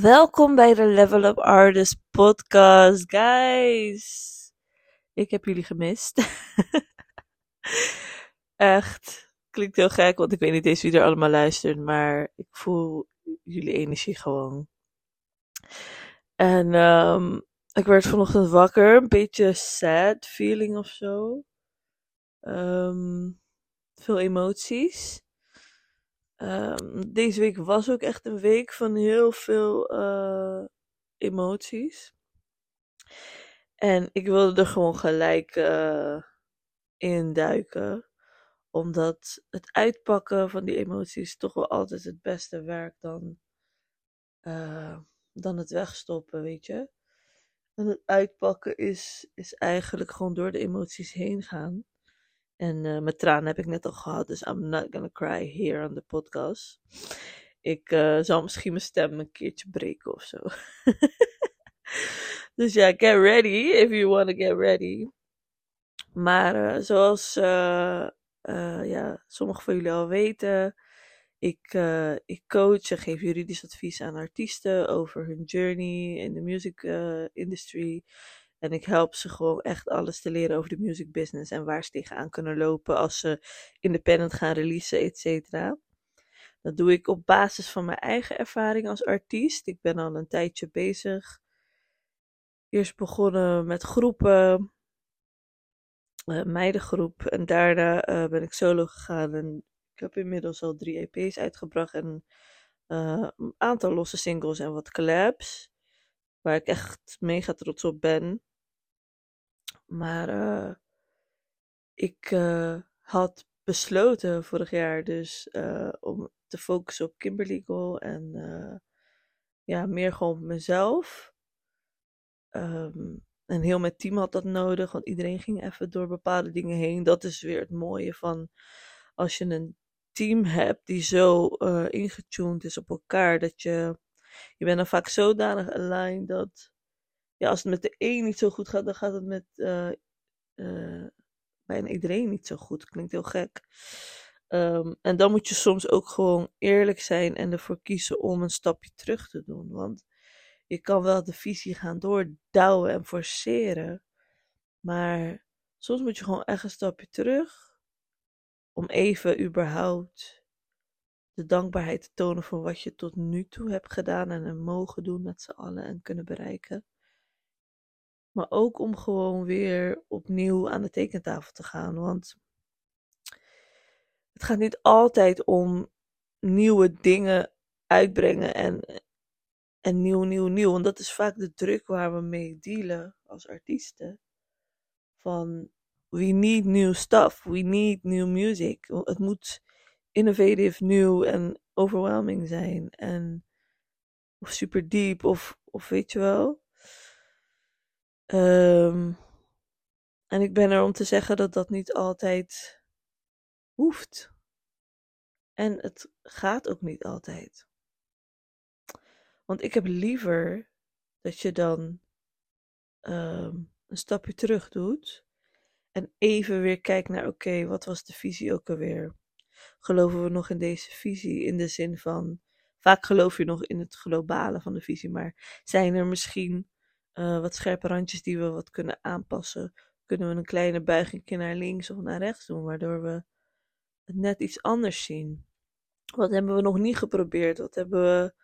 Welkom bij de Level Up Artist podcast, guys. Ik heb jullie gemist. Echt. Klinkt heel gek, want ik weet niet eens wie er allemaal luistert, maar ik voel jullie energie gewoon. En um, ik werd vanochtend wakker, een beetje sad feeling of zo. Um, veel emoties. Um, deze week was ook echt een week van heel veel uh, emoties. En ik wilde er gewoon gelijk uh, in duiken. Omdat het uitpakken van die emoties toch wel altijd het beste werkt dan, uh, dan het wegstoppen, weet je. En het uitpakken is, is eigenlijk gewoon door de emoties heen gaan. En uh, mijn tranen heb ik net al gehad, dus I'm not gonna cry here on the podcast. Ik uh, zal misschien mijn stem een keertje breken of zo. dus ja, get ready if you want to get ready. Maar uh, zoals ja, sommigen van jullie al weten, ik, ik coach en geef juridisch advies aan artiesten over hun journey in de music industry. En ik help ze gewoon echt alles te leren over de music business en waar ze tegenaan kunnen lopen als ze independent gaan releasen, et cetera. Dat doe ik op basis van mijn eigen ervaring als artiest. Ik ben al een tijdje bezig. Eerst begonnen met groepen, uh, meidengroep. En daarna uh, ben ik solo gegaan. En ik heb inmiddels al drie EP's uitgebracht en uh, een aantal losse singles en wat collabs. Waar ik echt mega trots op ben. Maar uh, ik uh, had besloten vorig jaar dus uh, om te focussen op Kimberlegal en ja, meer gewoon op mezelf. Um, en heel mijn team had dat nodig, want iedereen ging even door bepaalde dingen heen. Dat is weer het mooie van als je een team hebt die zo ingetuned is op elkaar, dat je, je bent dan vaak zodanig aligned dat ja, als het met de een niet zo goed gaat, dan gaat het met uh, uh, bijna iedereen niet zo goed. Klinkt heel gek. Um, en dan moet je soms ook gewoon eerlijk zijn en ervoor kiezen om een stapje terug te doen. Want je kan wel de visie gaan doordouwen en forceren. Maar soms moet je gewoon echt een stapje terug. Om even überhaupt de dankbaarheid te tonen voor wat je tot nu toe hebt gedaan en mogen doen met z'n allen en kunnen bereiken. Maar ook om gewoon weer opnieuw aan de tekentafel te gaan. Want het gaat niet altijd om nieuwe dingen uitbrengen en, en nieuw, nieuw, nieuw. Want dat is vaak de druk waar we mee dealen als artiesten. Van we need new stuff, we need new music. Het moet innovative, nieuw en overwhelming zijn. En, of super diep, of, of weet je wel. Um, en ik ben er om te zeggen dat dat niet altijd hoeft. En het gaat ook niet altijd. Want ik heb liever dat je dan um, een stapje terug doet. En even weer kijkt naar: oké, wat was de visie ook alweer? Geloven we nog in deze visie? In de zin van. Vaak geloof je nog in het globale van de visie, maar zijn er misschien uh, wat scherpe randjes die we wat kunnen aanpassen. Kunnen we een kleine buiging naar links of naar rechts doen, waardoor we het net iets anders zien. Wat hebben we nog niet geprobeerd? Wat hebben we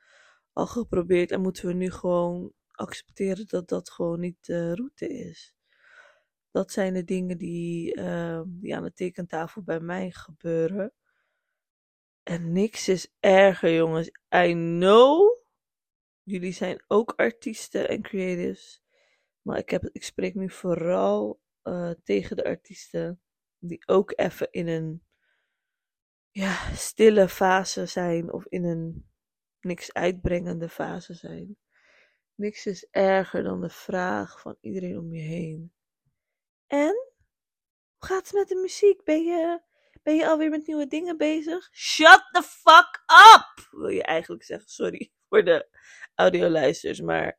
al geprobeerd en moeten we nu gewoon accepteren dat dat gewoon niet de route is? Dat zijn de dingen die, uh, die aan de tekentafel bij mij gebeuren. En niks is erger, jongens. I know jullie zijn ook artiesten en creatives. Maar ik, heb, ik spreek nu vooral uh, tegen de artiesten die ook even in een ja, stille fase zijn of in een niks uitbrengende fase zijn. Niks is erger dan de vraag van iedereen om je heen. En? Hoe gaat het met de muziek? Ben je, ben je alweer met nieuwe dingen bezig? Shut the fuck up! Wil je eigenlijk zeggen. Sorry voor de audioluisters, maar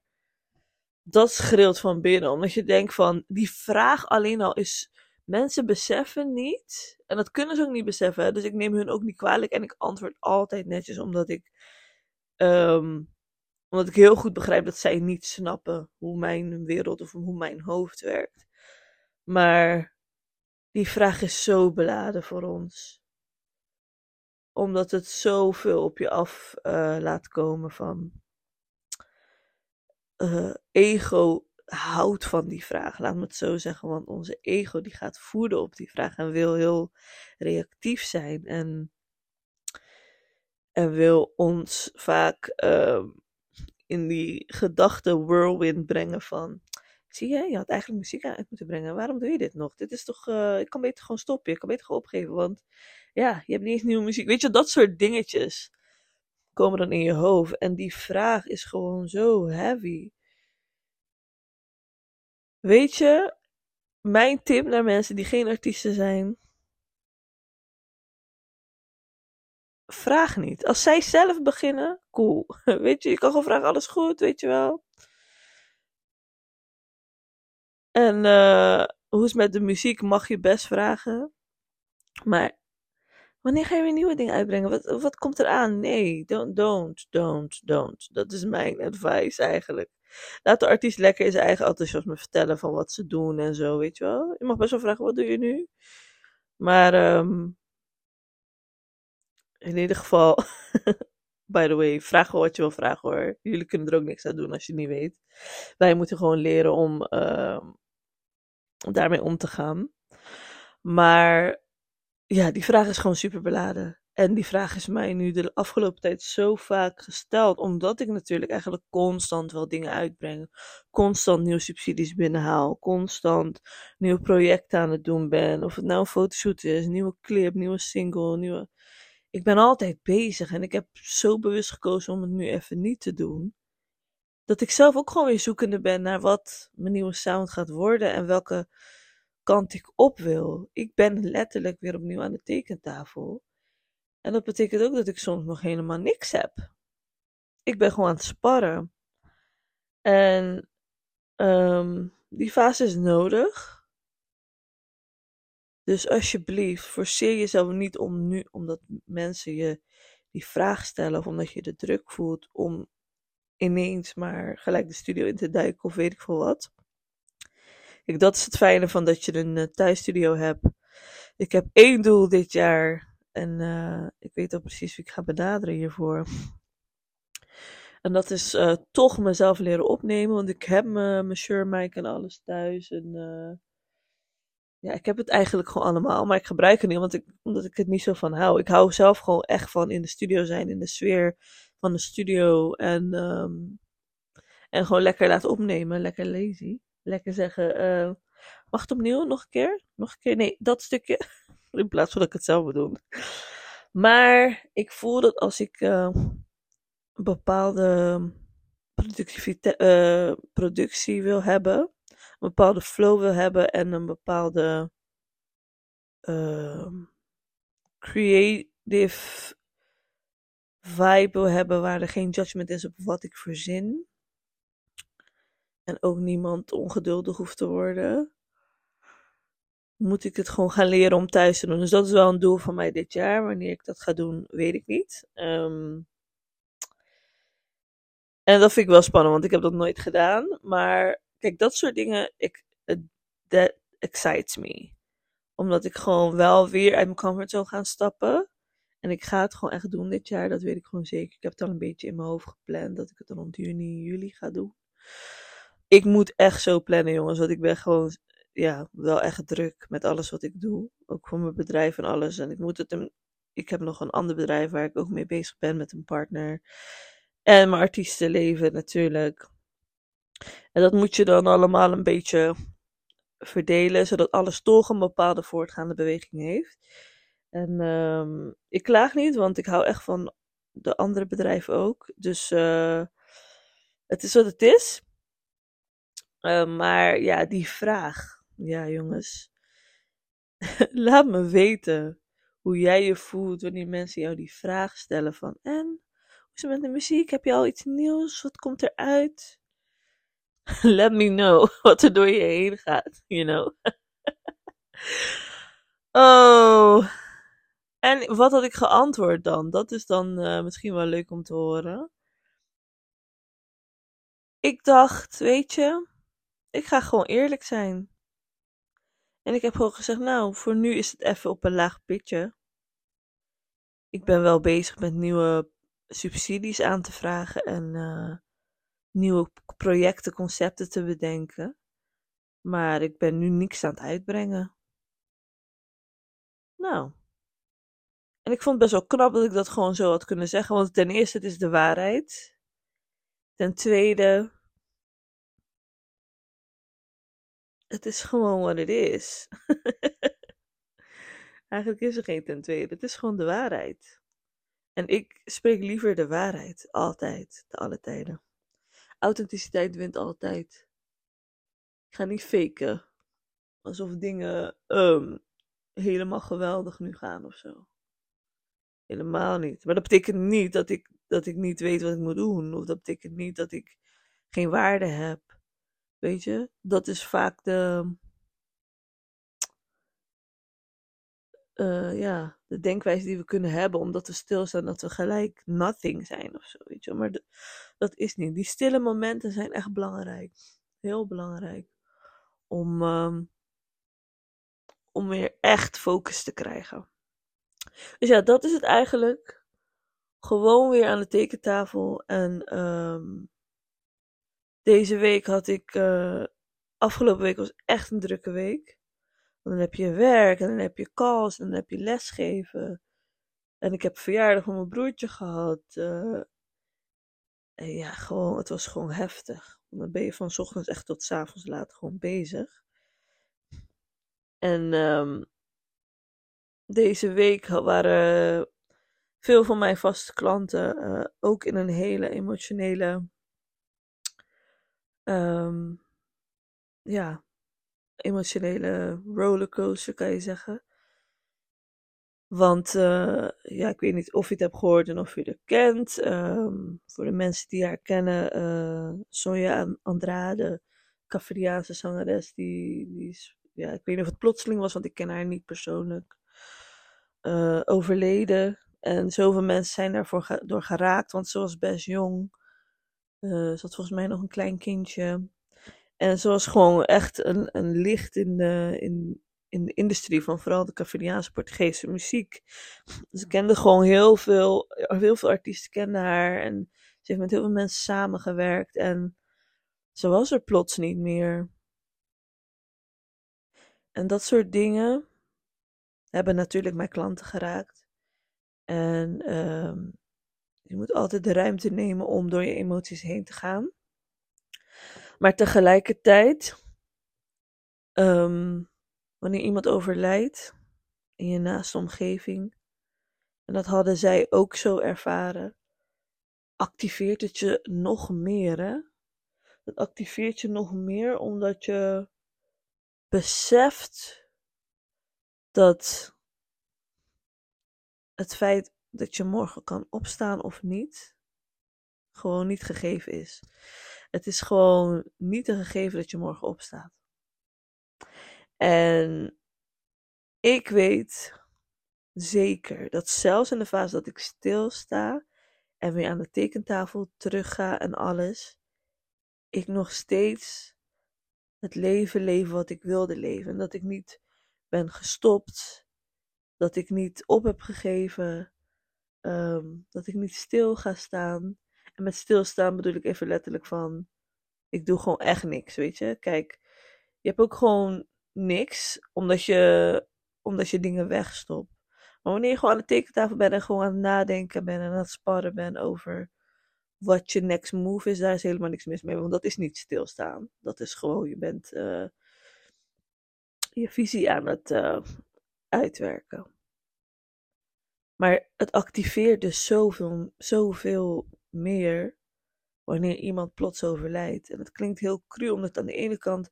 dat schreeuwt van binnen. Omdat je denkt van, die vraag alleen al is, mensen beseffen niet, en dat kunnen ze ook niet beseffen, dus ik neem hun ook niet kwalijk en ik antwoord altijd netjes, omdat ik um, Omdat ik heel goed begrijp dat zij niet snappen hoe mijn wereld of hoe mijn hoofd werkt. Maar die vraag is zo beladen voor ons. Omdat het zoveel op je af uh, laat komen van. Uh, ego houdt van die vraag, laat me het zo zeggen. Want onze ego die gaat voeden op die vraag en wil heel reactief zijn. En, en wil ons vaak uh, in die gedachte whirlwind brengen van Zie je, je had eigenlijk muziek uit moeten brengen. Waarom doe je dit nog? Dit is toch, uh, ik kan beter gewoon stoppen. Ik kan beter gewoon opgeven, want ja, je hebt niet eens nieuwe muziek. Weet je, dat soort dingetjes komen dan in je hoofd. En die vraag is gewoon zo heavy. Weet je, mijn tip naar mensen die geen artiesten zijn. Vraag niet. Als zij zelf beginnen, cool. Weet je, je kan gewoon vragen, alles goed, weet je wel. En uh, hoe is het met de muziek mag je best vragen. Maar wanneer ga je weer nieuwe dingen uitbrengen? Wat, wat komt er aan? Nee, don't, don't, don't, don't. Dat is mijn advice eigenlijk. Laat de artiest lekker in zijn eigen enthousiasme vertellen van wat ze doen en zo, weet je wel. Je mag best wel vragen, wat doe je nu? Maar um, in ieder geval, by the way, vraag wat je wil vragen hoor. Jullie kunnen er ook niks aan doen als je niet weet. Wij moeten gewoon leren om uh, daarmee om te gaan. Maar ja, die vraag is gewoon super beladen. En die vraag is mij nu de afgelopen tijd zo vaak gesteld, omdat ik natuurlijk eigenlijk constant wel dingen uitbreng. Constant nieuwe subsidies binnenhaal. Constant nieuwe projecten aan het doen ben. Of het nou een fotoshoot is, nieuwe clip, nieuwe single, nieuwe. Ik ben altijd bezig en ik heb zo bewust gekozen om het nu even niet te doen dat ik zelf ook gewoon weer zoekende ben naar wat mijn nieuwe sound gaat worden en welke kant ik op wil. Ik ben letterlijk weer opnieuw aan de tekentafel. En dat betekent ook dat ik soms nog helemaal niks heb. Ik ben gewoon aan het sparren. En um, die fase is nodig. Dus alsjeblieft, forceer jezelf niet om nu, omdat mensen je die vraag stellen of omdat je de druk voelt om ineens maar gelijk de studio in te duiken of weet ik veel wat. Dat is het fijne van dat je een uh, thuisstudio hebt. Ik heb één doel dit jaar en uh, ik weet al precies wie ik ga benaderen hiervoor. En dat is uh, toch mezelf leren opnemen, want ik heb mijn Shure mic en alles thuis. En ja, ik heb het eigenlijk gewoon allemaal, maar ik gebruik het niet omdat ik, omdat ik het niet zo van hou. Ik hou zelf gewoon echt van in de studio zijn, in de sfeer van de studio. En, um, en gewoon lekker laten opnemen. Lekker lazy. Lekker zeggen, uh, mag het opnieuw? Nog een keer? Nog een keer? Nee, dat stukje. In plaats van dat ik het zelf doen. Maar ik voel dat als ik uh, een bepaalde uh, productie wil hebben, een bepaalde flow wil hebben en een bepaalde creative vibe wil hebben waar er geen judgment is op wat ik verzin. En ook niemand ongeduldig hoeft te worden. Moet ik het gewoon gaan leren om thuis te doen. Dus dat is wel een doel van mij dit jaar. Wanneer ik dat ga doen, weet ik niet. Um, en dat vind ik wel spannend, want ik heb dat nooit gedaan. Maar kijk, dat soort dingen, ik, that excites me. Omdat ik gewoon wel weer uit mijn comfortzone ga stappen. En ik ga het gewoon echt doen dit jaar, dat weet ik gewoon zeker. Ik heb het al een beetje in mijn hoofd gepland dat ik het rond juni, juli ga doen. Ik moet echt zo plannen, jongens, want ik ben gewoon ja, wel echt druk met alles wat ik doe. Ook voor mijn bedrijf en alles. En ik moet het ik heb nog een ander bedrijf waar ik ook mee bezig ben met een partner. En mijn artiestenleven natuurlijk. En dat moet je dan allemaal een beetje verdelen, zodat alles toch een bepaalde voortgaande beweging heeft. En um, ik klaag niet, want ik hou echt van de andere bedrijven ook. Dus uh, het is wat het is. Uh, maar ja, die vraag. Ja, jongens. Laat me weten hoe jij je voelt wanneer mensen jou die vraag stellen van... En, hoe is het met de muziek? Heb je al iets nieuws? Wat komt eruit? Let me know wat er door je heen gaat, you know. oh... En wat had ik geantwoord dan? Dat is dan uh, misschien wel leuk om te horen. ik dacht, weet je, ik ga gewoon eerlijk zijn. En ik heb gewoon gezegd, nou, voor nu is het even op een laag pitje. Ik ben wel bezig met nieuwe subsidies aan te vragen en uh, nieuwe projecten, concepten te bedenken. Maar ik ben nu niks aan het uitbrengen. Nou. En ik vond het best wel knap dat ik dat gewoon zo had kunnen zeggen. Want ten eerste, het is de waarheid. Ten tweede, het is gewoon wat het is. Eigenlijk is er geen ten tweede. Het is gewoon de waarheid. En ik spreek liever de waarheid. Altijd. Te alle tijden. Authenticiteit wint altijd. Ik ga niet faken. Alsof dingen um, helemaal geweldig nu gaan of zo. Helemaal niet. Maar dat betekent niet dat ik, dat ik niet weet wat ik moet doen. Of dat betekent niet dat ik geen waarde heb. Weet je? Dat is vaak de. Uh, ja, de denkwijze die we kunnen hebben, omdat we stilstaan dat we gelijk nothing zijn of zo, weet je. Maar dat is niet. Die stille momenten zijn echt belangrijk. Heel belangrijk. Om, um, om weer echt focus te krijgen. Dus ja, dat is het eigenlijk. Gewoon weer aan de tekentafel. En um, deze week had ik. Uh, afgelopen week was echt een drukke week. Dan heb je werk en dan heb je calls en dan heb je lesgeven. En ik heb verjaardag van mijn broertje gehad. Uh, en ja, gewoon, het was gewoon heftig. Dan ben je van ochtends echt tot s avonds laat gewoon bezig. En um, deze week waren veel van mijn vaste klanten uh, ook in een hele emotionele, um, ja, emotionele rollercoaster kan je zeggen. Want uh, ja, ik weet niet of je het hebt gehoord en of je het kent. Um, voor de mensen die haar kennen, uh, Sonja Andrade, Cafriaanse zangeres, die, die is, ja, ik weet niet of het plotseling was, want ik ken haar niet persoonlijk uh, overleden. En zoveel mensen zijn daarvoor door geraakt, want ze was best jong. Ze had volgens mij nog een klein kindje. En ze was gewoon echt een, een licht in de, in, in de industrie van vooral de Cafediaanse Portugese muziek. Ze kende gewoon heel veel, heel veel artiesten kenden haar. En ze heeft met heel veel mensen samengewerkt. En ze was er plots niet meer. En dat soort dingen, hebben natuurlijk mijn klanten geraakt. En um, je moet altijd de ruimte nemen om door je emoties heen te gaan. Maar tegelijkertijd, um, wanneer iemand overlijdt in je naaste omgeving, en dat hadden zij ook zo ervaren, activeert het je nog meer. Hè? Het activeert je nog meer omdat je beseft dat het feit dat je morgen kan opstaan of niet, gewoon niet gegeven is. Het is gewoon niet een gegeven dat je morgen opstaat. En ik weet zeker dat zelfs in de fase dat ik stilsta en weer aan de tekentafel terugga en alles, ik nog steeds het leven leven wat ik wilde leven. En dat ik niet ben gestopt, dat ik niet op heb gegeven, um, dat ik niet stil ga staan. En met stilstaan bedoel ik even letterlijk van, ik doe gewoon echt niks, weet je. Kijk, je hebt ook gewoon niks, omdat je, omdat je dingen wegstopt. Maar wanneer je gewoon aan de tekentafel bent en gewoon aan het nadenken bent en aan het sparren bent over wat je next move is, daar is helemaal niks mis mee. Want dat is niet stilstaan. Dat is gewoon, je bent uh, je visie aan het uh, uitwerken. Maar het activeert dus zoveel, zoveel meer wanneer iemand plots overlijdt. En het klinkt heel cru, omdat aan de ene kant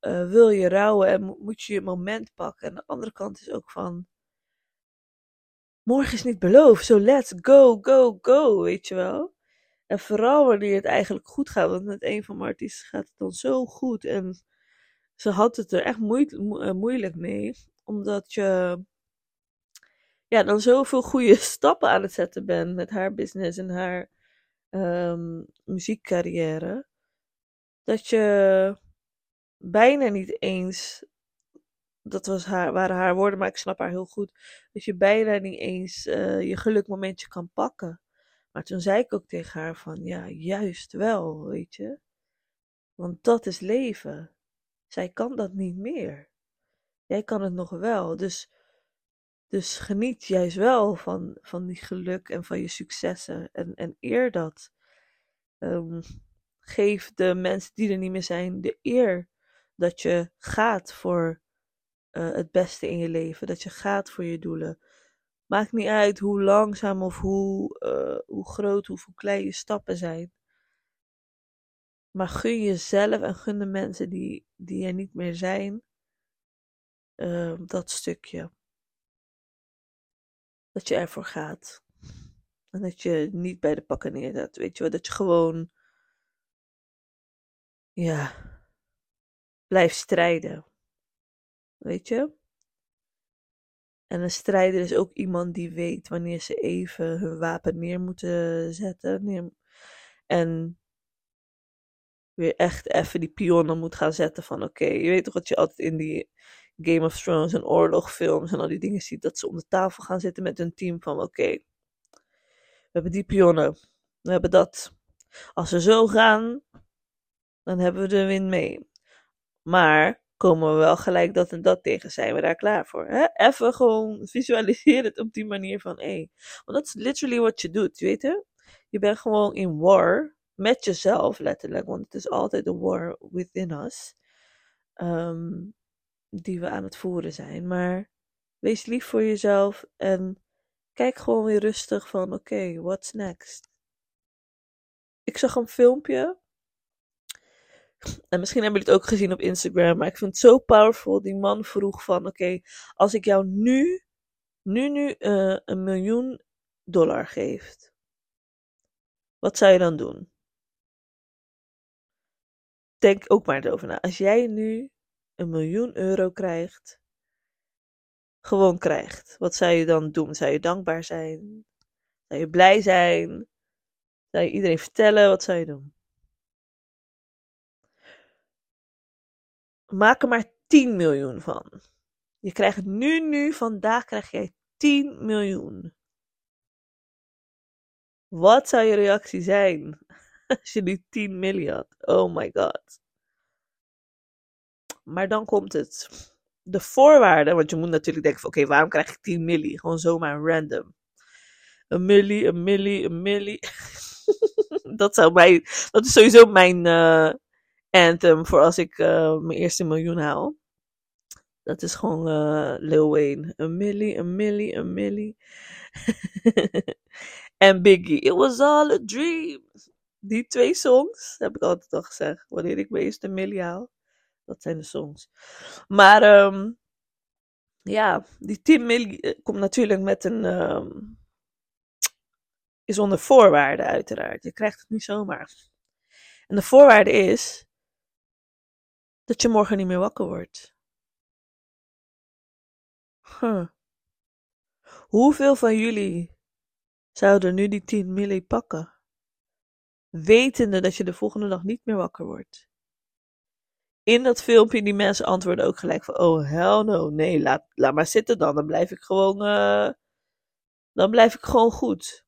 uh, wil je rouwen en moet je je moment pakken. En aan de andere kant is ook van, morgen is niet beloofd, so let's go, go, go, weet je wel. En vooral wanneer het eigenlijk goed gaat, want met een van mijn artiesten gaat het dan zo goed. En ze had het er echt eh, moeilijk mee, omdat je ja, dan zoveel goede stappen aan het zetten bent met haar business en haar um, muziekcarrière. dat je bijna niet eens, dat was haar, waren haar woorden, maar ik snap haar heel goed, dat je bijna niet eens uh, je gelukmomentje kan pakken. Maar toen zei ik ook tegen haar van, ja, juist wel, weet je. Want dat is leven. Zij kan dat niet meer. Jij kan het nog wel. Dus, dus geniet juist wel van, van die geluk en van je successen. En, en eer dat. Um, geef de mensen die er niet meer zijn de eer dat je gaat voor uh, het beste in je leven. Dat je gaat voor je doelen. Maakt niet uit hoe langzaam of hoe, uh, hoe groot of hoe klein je stappen zijn. Maar gun jezelf en gun de mensen die, die er niet meer zijn, uh, dat stukje. Dat je ervoor gaat. En dat je niet bij de pakken neerzet. Weet je wel, dat je gewoon. Ja. Blijft strijden. Weet je? En een strijder is ook iemand die weet wanneer ze even hun wapen neer moeten zetten. En weer echt even die pionnen moet gaan zetten van oké, je weet toch wat je altijd in die Game of Thrones en oorlogfilms en al die dingen ziet, dat ze om de tafel gaan zitten met hun team van oké, we hebben die pionnen, we hebben dat. Als we zo gaan, dan hebben we de win mee. Maar komen we wel gelijk dat en dat tegen, zijn we daar klaar voor. Hè? Even gewoon visualiseer het op die manier van hé. Hey. Want dat is literally wat je doet, weet je? Je bent gewoon in war met jezelf, letterlijk, want het is altijd een war within us, um, die we aan het voeren zijn. Maar wees lief voor jezelf en kijk gewoon weer rustig van, oké, what's next? Ik zag een filmpje. En misschien hebben jullie het ook gezien op Instagram, maar ik vind het zo powerful. Die man vroeg van, oké, als ik jou nu, nu, nu uh, een miljoen dollar geef, wat zou je dan doen? denk ook maar erover na. Als jij nu een miljoen euro krijgt, gewoon krijgt, wat zou je dan doen? Zou je dankbaar zijn? Zou je blij zijn? Zou je iedereen vertellen? Wat zou je doen? Maak er maar 10 miljoen van. Je krijgt nu, nu, vandaag krijg jij 10 miljoen. Wat zou je reactie zijn? als je nu 10 miljoen Oh my god. Maar dan komt het. De voorwaarden, want je moet natuurlijk denken oké, waarom krijg ik 10 milli? Gewoon zomaar random. Een milli, een milli, een milli. dat, zou mij, dat is sowieso mijn uh, anthem voor als ik uh, mijn eerste miljoen haal. Dat is gewoon uh, Lil Wayne. Een milli, een milli, een milli. en Biggie. It was all a dream die twee songs, heb ik altijd al gezegd, wanneer ik mijn eerste milli haal. Dat zijn de songs. Maar um, ja, die 10 milli eh, komt natuurlijk met een. Um, is onder voorwaarden, uiteraard. Je krijgt het niet zomaar. En de voorwaarde is. dat je morgen niet meer wakker wordt. Huh. Hoeveel van jullie zouden nu die 10 milli pakken? wetende dat je de volgende dag niet meer wakker wordt. In dat filmpje, die mensen antwoorden ook gelijk van, oh hell no, nee, laat, laat maar zitten dan, dan blijf ik gewoon, uh, dan blijf ik gewoon goed.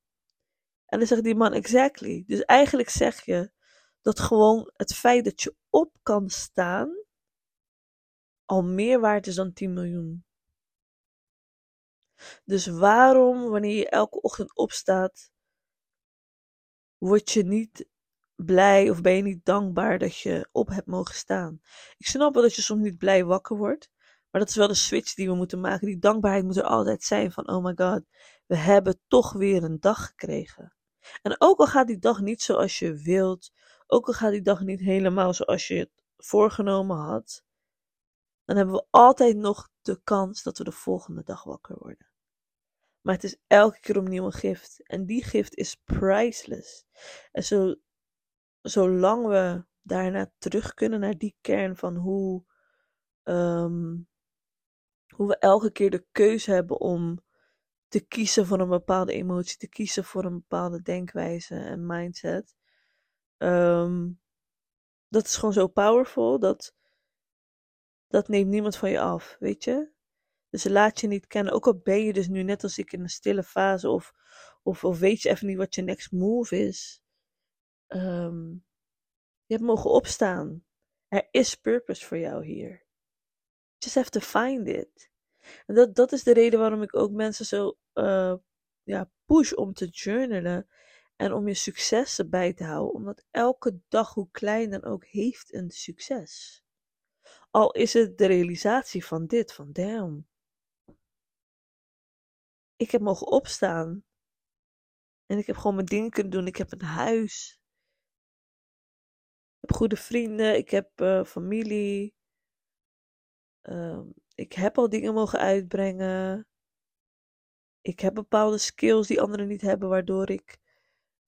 En dan zegt die man, exactly. Dus eigenlijk zeg je dat gewoon het feit dat je op kan staan al meer waard is dan 10 miljoen. Dus waarom, wanneer je elke ochtend opstaat, word je niet blij of ben je niet dankbaar dat je op hebt mogen staan. Ik snap wel dat je soms niet blij wakker wordt, maar dat is wel de switch die we moeten maken. Die dankbaarheid moet er altijd zijn van, oh my god, we hebben toch weer een dag gekregen. En ook al gaat die dag niet zoals je wilt, ook al gaat die dag niet helemaal zoals je het voorgenomen had, dan hebben we altijd nog de kans dat we de volgende dag wakker worden. Maar het is elke keer opnieuw een gift. En die gift is priceless. En zo, zolang we daarna terug kunnen naar die kern van hoe, um, hoe we elke keer de keuze hebben om te kiezen voor een bepaalde emotie, te kiezen voor een bepaalde denkwijze en mindset. Um, dat is gewoon zo powerful. Dat, dat neemt niemand van je af, weet je. Dus laat je niet kennen. Ook al ben je dus nu net als ik in een stille fase. Of, of, of weet je even niet wat je next move is. Um, je hebt mogen opstaan. Er is purpose voor jou hier. Just have to find it. En dat, dat is de reden waarom ik ook mensen zo uh, ja, push om te journalen. En om je successen bij te houden. Omdat elke dag, hoe klein dan ook, heeft een succes. Al is het de realisatie van dit, van damn. Ik heb mogen opstaan. En ik heb gewoon mijn dingen kunnen doen. Ik heb een huis. Heb goede vrienden. Ik heb uh, familie. Um, ik heb al dingen mogen uitbrengen. Ik heb bepaalde skills die anderen niet hebben, waardoor ik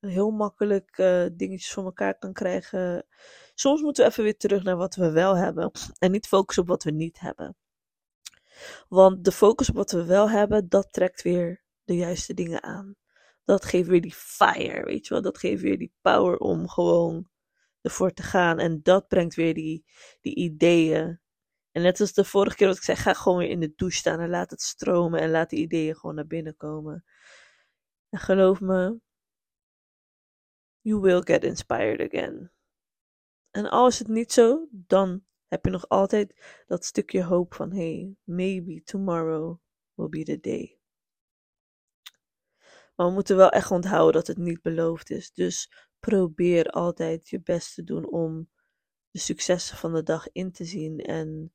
heel makkelijk uh, dingetjes voor elkaar kan krijgen. Soms moeten we even weer terug naar wat we wel hebben en niet focussen op wat we niet hebben. Want de focus op wat we wel hebben, dat trekt weer de juiste dingen aan. Dat geeft weer die fire, weet je wel. Dat geeft weer die power om gewoon ervoor te gaan. En dat brengt weer die, die ideeën. En net als de vorige keer wat ik zei, ga gewoon weer in de douche staan en laat het stromen. En laat die ideeën gewoon naar binnen komen. En geloof me, you will get inspired again. En als het niet zo, dan heb je nog altijd dat stukje hoop van hey, maybe tomorrow will be the day. Maar we moeten wel echt onthouden dat het niet beloofd is. Dus probeer altijd je best te doen om de successen van de dag in te zien en,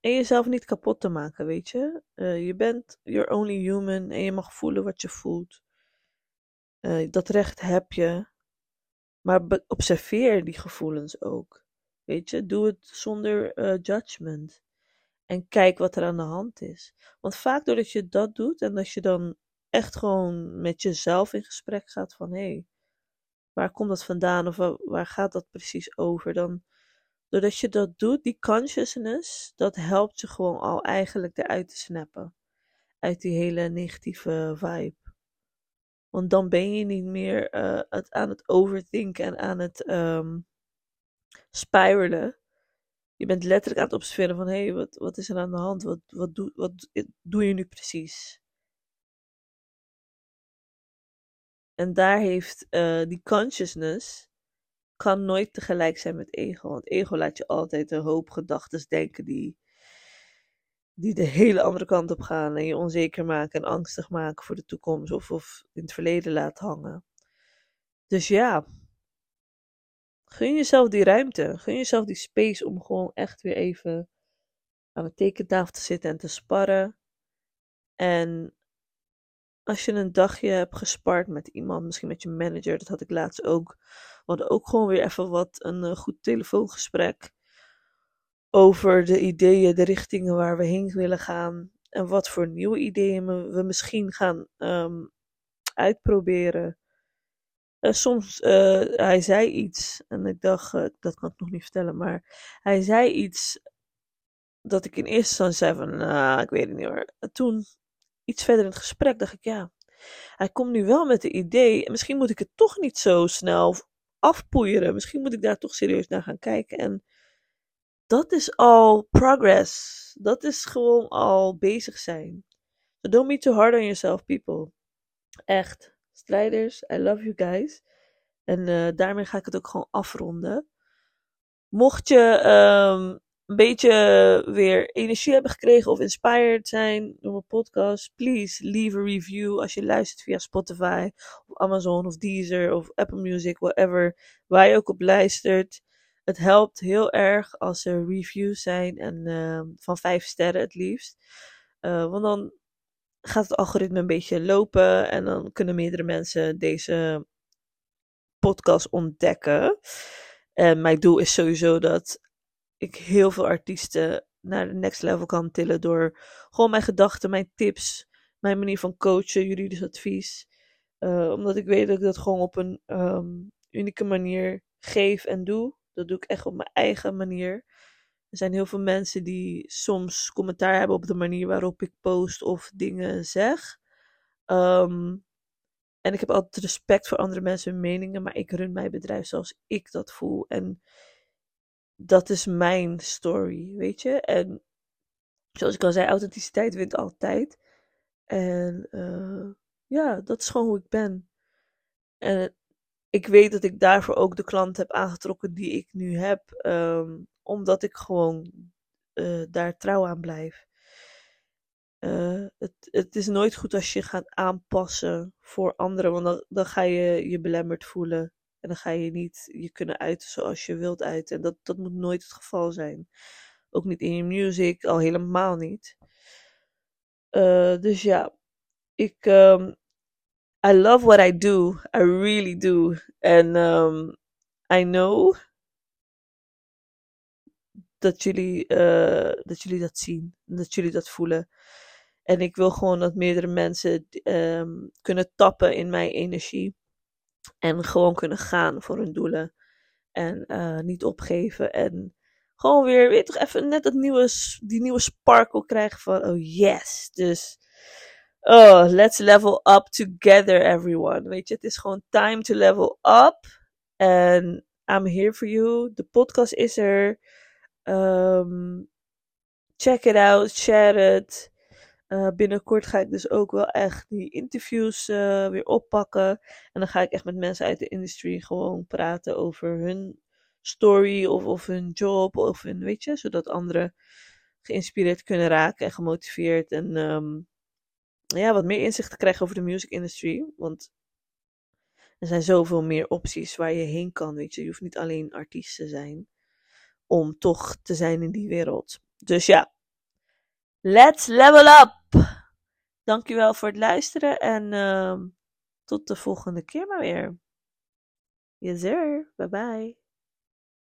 en jezelf niet kapot te maken, weet je. Uh, je bent you're only human en je mag voelen wat je voelt. Uh, dat recht heb je. Maar observeer die gevoelens ook. Weet je, doe het zonder uh, judgment. En kijk wat er aan de hand is. Want vaak doordat je dat doet en dat je dan echt gewoon met jezelf in gesprek gaat van hé, hey, waar komt dat vandaan of waar, gaat dat precies over? Dan, doordat je dat doet, die consciousness, dat helpt je gewoon al eigenlijk eruit te snappen. Uit die hele negatieve vibe. Want dan ben je niet meer het, aan het overthinken en aan het um, spiralen. Je bent letterlijk aan het observeren van, hé, hey, wat, wat is er aan de hand? Wat, wat, doe, wat doe je nu precies? En daar heeft uh, die consciousness, kan nooit tegelijk zijn met ego. Want ego laat je altijd een hoop gedachten denken die die de hele andere kant op gaan en je onzeker maken en angstig maken voor de toekomst of, of in het verleden laat hangen. Dus ja, gun jezelf die ruimte, gun jezelf die space om gewoon echt weer even aan de tekentafel te zitten en te sparren. En als je een dagje hebt gespart met iemand, misschien met je manager, dat had ik laatst ook. We hadden ook gewoon weer even wat een uh, goed telefoongesprek over de ideeën, de richtingen waar we heen willen gaan. En wat voor nieuwe ideeën we misschien gaan um, uitproberen. Uh, soms, uh, hij zei iets en ik dacht, dat kan ik nog niet vertellen, maar hij zei iets dat ik in eerste instantie zei van, nou, ik weet het niet hoor. toen, iets verder in het gesprek, dacht ik, ja, hij komt nu wel met een idee. Misschien moet ik het toch niet zo snel afpoeieren. Misschien moet ik daar toch serieus naar gaan kijken. En dat is al progress. Dat is gewoon al bezig zijn. Don't be too hard on yourself, people. Echt. Strijders, I love you guys. En uh, daarmee ga ik het ook gewoon afronden. Mocht je um, een beetje weer energie hebben gekregen of inspired zijn door mijn podcast, please leave a review als je luistert via Spotify of Amazon of Deezer of Apple Music, whatever, waar je ook op luistert. Het helpt heel erg als er reviews zijn en uh, van vijf sterren het liefst. Uh, want dan gaat het algoritme een beetje lopen en dan kunnen meerdere mensen deze podcast ontdekken. En mijn doel is sowieso dat ik heel veel artiesten naar de next level kan tillen door gewoon mijn gedachten, mijn tips, mijn manier van coachen, juridisch advies. Uh, omdat ik weet dat ik dat gewoon op een um, unieke manier geef en doe. Dat doe ik echt op mijn eigen manier. Er zijn heel veel mensen die soms commentaar hebben op de manier waarop ik post of dingen zeg. Um, en ik heb altijd respect voor andere mensen hun meningen, maar ik run mijn bedrijf zoals ik dat voel. En dat is mijn story, weet je? En zoals ik al zei, authenticiteit wint altijd. En uh, ja, dat is gewoon hoe ik ben. En ik weet dat ik daarvoor ook de klant heb aangetrokken die ik nu heb. Um, omdat ik gewoon uh, daar trouw aan blijf. Uh, het, het is nooit goed als je gaat aanpassen voor anderen, want dan, dan ga je je belemmerd voelen. En dan ga je niet je kunnen uiten zoals je wilt uiten. En dat, dat moet nooit het geval zijn. Ook niet in je music, al helemaal niet. Uh, dus ja, ik. Um, I love what I do. I really do. En um, I know dat jullie, uh, dat jullie dat zien. Dat jullie dat voelen. En ik wil gewoon dat meerdere mensen um, kunnen tappen in mijn energie. En gewoon kunnen gaan voor hun doelen. En uh, niet opgeven. En gewoon weer, weet toch, even net dat nieuwe, die nieuwe sparkle krijgen van, oh yes. Dus, oh, let's level up together everyone. Weet je, het is gewoon time to level up. En I'm here for you. De podcast is er. Um, check it out, share it. Uh, binnenkort ga ik dus ook wel echt die interviews uh, weer oppakken. En dan ga ik echt met mensen uit de industrie gewoon praten over hun story of, of hun job of hun, weet je, zodat anderen geïnspireerd kunnen raken en gemotiveerd. En um, ja, wat meer inzicht te krijgen over de music industry. Want er zijn zoveel meer opties waar je heen kan, weet je. Je hoeft niet alleen artiest te zijn om toch te zijn in die wereld. Dus ja, let's level up! Dankjewel voor het luisteren en uh, tot de volgende keer maar weer. Yes sir, bye bye.